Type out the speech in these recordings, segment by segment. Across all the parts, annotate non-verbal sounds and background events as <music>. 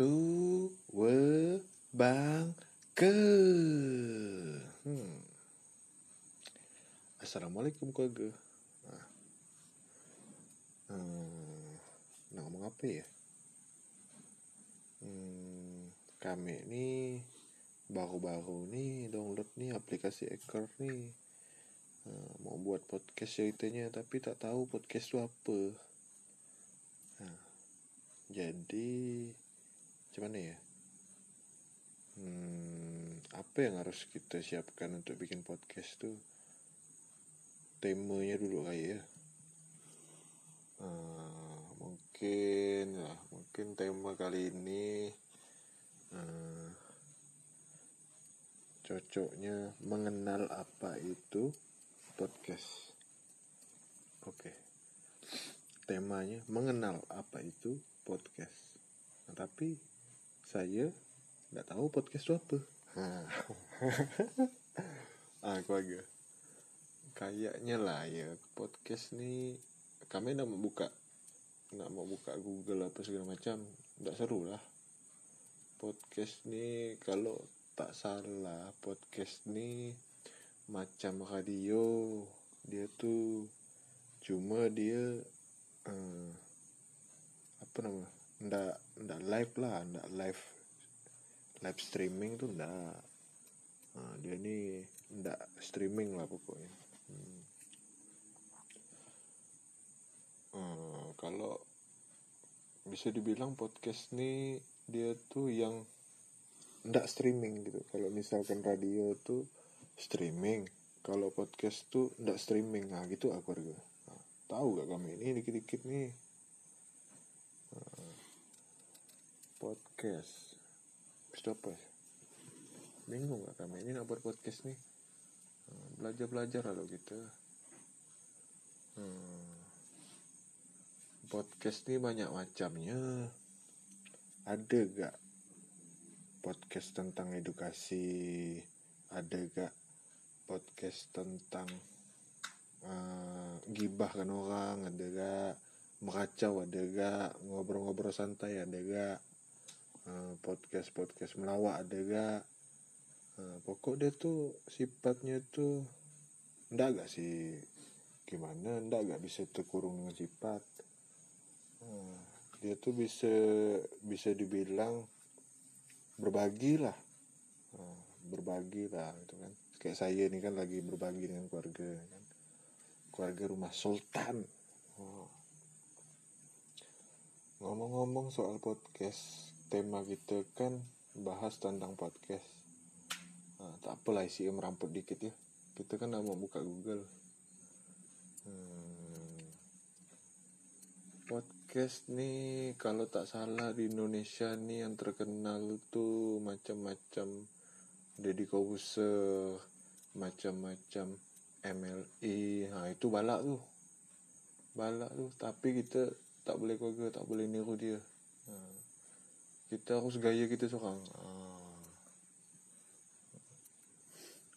tu we bang ke. Hmm. Assalamualaikum keluarga. Nah. hmm, nah ngomong apa ya? Hmm, kami ini baru-baru nih download nih aplikasi Anchor nih nah, mau buat podcast ceritanya tapi tak tahu podcast itu apa. Nah, jadi gimana ya hmm, apa yang harus kita siapkan untuk bikin podcast tuh? Temanya dulu kayak ya. Uh, mungkin lah mungkin tema kali ini uh, cocoknya mengenal apa itu podcast. Oke. Okay. temanya mengenal apa itu podcast. Nah, tapi saya nggak tahu podcast itu apa. <laughs> Ah aku agak kayaknya lah ya podcast nih kami nak mau buka nak mau buka Google apa segala macam nggak seru lah. Podcast nih kalau tak salah podcast nih macam radio dia tuh cuma dia eh, apa namanya ndak ndak live lah ndak live live streaming tuh ndak. Nah, dia ini ndak streaming lah pokoknya. Hmm. hmm, kalau bisa dibilang podcast nih dia tuh yang ndak streaming gitu. Kalau misalkan radio tuh streaming kalau podcast tuh ndak streaming. Nah gitu aku nah, tahu gak kami ini dikit-dikit nih podcast. Stop ya bingung gak kami? Ini buat podcast nih. Belajar belajar lalu gitu. Hmm. podcast nih banyak macamnya. Ada gak podcast tentang edukasi? Ada gak podcast tentang uh, gibah kan orang? Ada gak meracau ada gak ngobrol-ngobrol santai ada gak Eh, podcast podcast melawak ada gak uh, pokok dia tuh sifatnya tuh ndak gak sih gimana ndak gak bisa terkurung dengan sifat. Uh, dia tuh bisa bisa dibilang berbagi lah. Berbagi lah gitu kan. Kayak saya ini kan lagi berbagi dengan keluarga kan. Keluarga rumah sultan. Ngomong-ngomong soal podcast tema kita kan bahas tentang podcast. Nah, tak apalah isi meramput dikit ya. Kita kan mau buka Google. Hmm. podcast nih kalau tak salah di Indonesia nih yang terkenal tuh macam-macam Deddy Corbuzier macam-macam MLI nah itu balak tuh balak tuh tapi kita tak boleh keluarga tak boleh niru dia. Nah kita harus gaya kita seorang ah.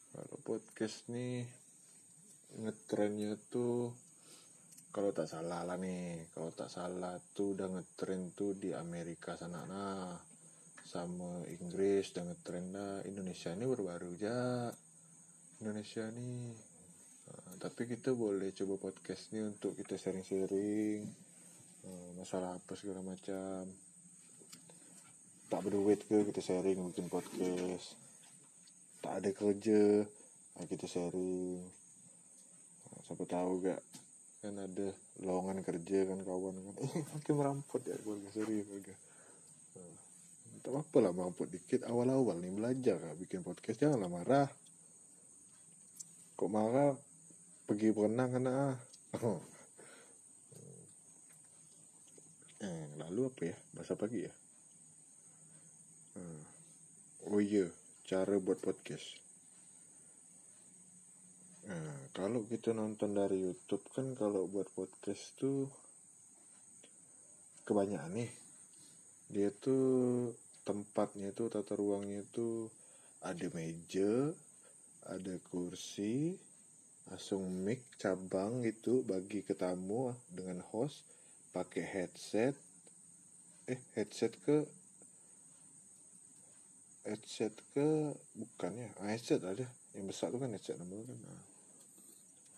kalau podcast nih ngetrennya tuh kalau tak salah lah nih kalau tak salah tuh udah ngetren tuh di Amerika sana nah sama Inggris udah ngetren dah Indonesia ini baru-baru aja Indonesia nih nah, tapi kita boleh coba podcast nih untuk kita sharing-sharing uh, masalah apa segala macam tak berduit ke kita sharing bikin podcast. Tak ada kerja kita sharing. Nah, siapa tahu gak kan ada lowongan kerja kan kawan kan. Eh makin merampok ya keluarga serius keluarga. Nah, tak apa lah merampok dikit. Awal-awal nih belajar gak bikin podcast janganlah marah. Kok marah pergi berenang kan ah. <laughs> Eh, lalu apa ya bahasa pagi ya Hmm. Oh iya, cara buat podcast. Nah, kalau kita nonton dari YouTube kan kalau buat podcast tuh kebanyakan nih. Dia tuh tempatnya tuh tata ruangnya tuh ada meja, ada kursi, langsung mic cabang itu bagi ke tamu dengan host pakai headset eh headset ke headset ke? Bukan ya. Ah, headset ada yang besar tuh kan headset namanya kan. Nah,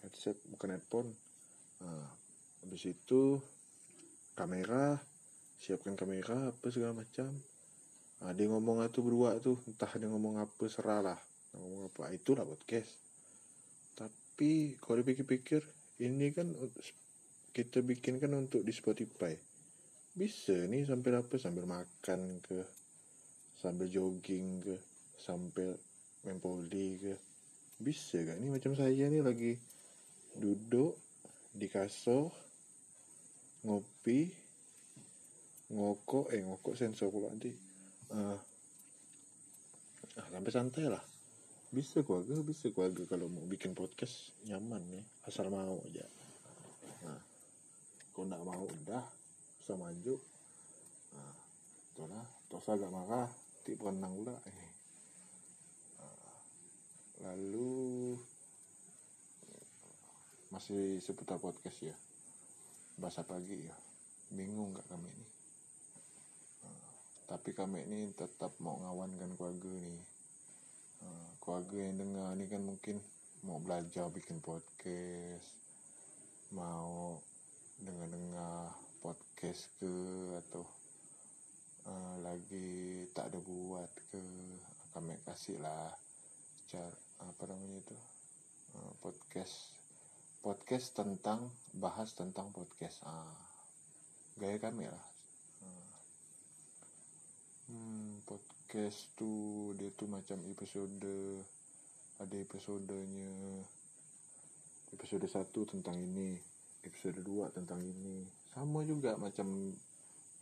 headset bukan headphone. Nah, habis itu kamera. Siapkan kamera apa segala macam. Nah, dia ngomong itu berdua tuh entah dia ngomong apa seralah ngomong apa. Itulah podcast. Tapi kalau dipikir-pikir ini kan kita bikin kan untuk di Spotify. Bisa nih sambil apa? Sambil makan ke sambil jogging ke sambil main poli ke. Bisa gak nih macam saya nih lagi duduk di kasur ngopi ngokok eh ngokok sensor pula nanti. Uh, sampai santai lah. Bisa keluarga bisa keluarga kalau mau bikin podcast nyaman nih asal mau aja. Nah kalau nggak mau udah bisa maju. Nah itulah terus agak marah tipe renang pula eh. Nah, lalu masih seputar podcast ya. Bahasa pagi ya. Bingung nggak kami ini. Nah, tapi kami ini tetap mau ngawankan keluarga nih nah, keluarga yang dengar ini kan mungkin mau belajar bikin podcast mau dengar-dengar podcast ke atau uh, lagi tak ada buat ke kami kasih lah cara apa namanya itu uh, podcast podcast tentang bahas tentang podcast. Ah gaya kami lah. Ah. hmm, podcast tuh dia tuh macam episode ada episodenya episode satu tentang ini episode 2 tentang ini. Sama juga macam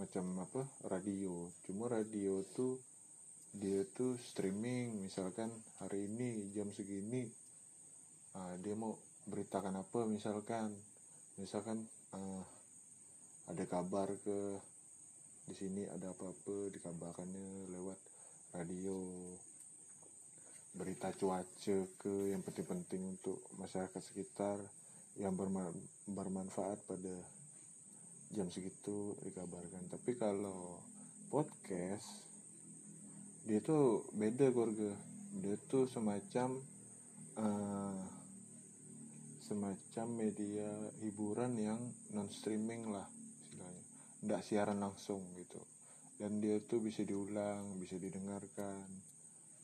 macam apa radio. Cuma radio tuh dia tuh streaming. Misalkan hari ini jam segini uh, dia mau beritakan apa misalkan. Misalkan uh, ada kabar ke di sini ada apa-apa dikabarkannya lewat radio. Berita cuaca ke yang penting-penting untuk masyarakat sekitar yang bermanfaat pada jam segitu dikabarkan. Tapi kalau podcast dia tuh beda keluarga. Dia tuh semacam uh, semacam media hiburan yang non streaming lah istilahnya. Tidak siaran langsung gitu. Dan dia tuh bisa diulang bisa didengarkan.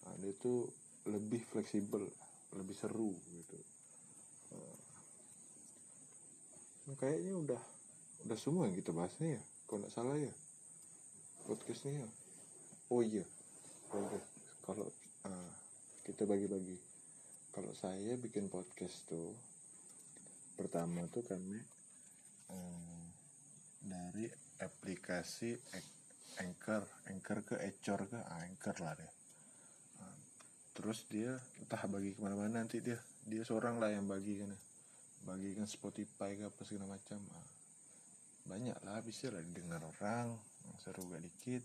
Nah, dia tuh lebih fleksibel lebih seru gitu. Nah, kayaknya udah udah semua yang kita bahas nih ya kalau nggak salah ya. Podcastnya ya. Oh iya. Oke kalau uh, kita bagi-bagi. Kalau saya bikin podcast tuh pertama tuh kami um, dari aplikasi Anchor. Anchor ke Ecor ke? Ah, Anchor lah deh uh, terus dia entah bagi ke mana-mana nanti dia. Dia seorang lah yang bagi kan bagikan Spotify ke apa segala macam. Uh, banyak lah bisa lah didengar orang seru gak dikit.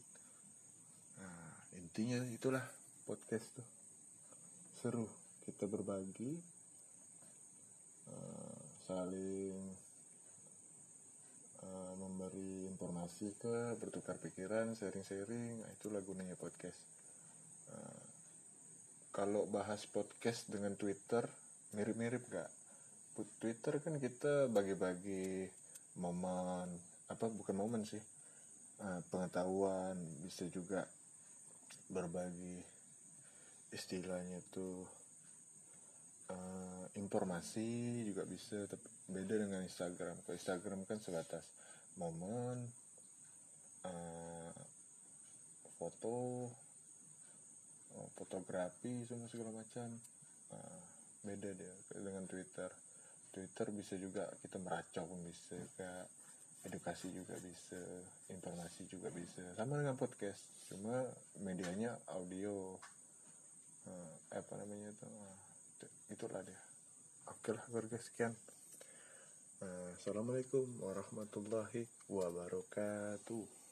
Nah intinya itulah podcast tuh. Seru kita berbagi uh, saling uh, memberi informasi ke bertukar pikiran sharing-sharing nah, itulah gunanya podcast. Uh, kalau bahas podcast dengan Twitter mirip-mirip gak? Twitter kan kita bagi-bagi momen apa bukan momen sih uh, pengetahuan bisa juga berbagi istilahnya tuh uh, informasi juga bisa tapi beda dengan Instagram. Kalau Instagram kan sebatas momen uh, foto fotografi semua segala macam. Uh, beda dia dengan Twitter Twitter bisa juga kita meracau pun bisa kayak edukasi juga bisa informasi juga bisa. Sama dengan podcast cuma medianya audio uh, apa namanya itu uh, itulah dia. Oke lah keluarga sekian. Uh, assalamualaikum warahmatullahi wabarakatuh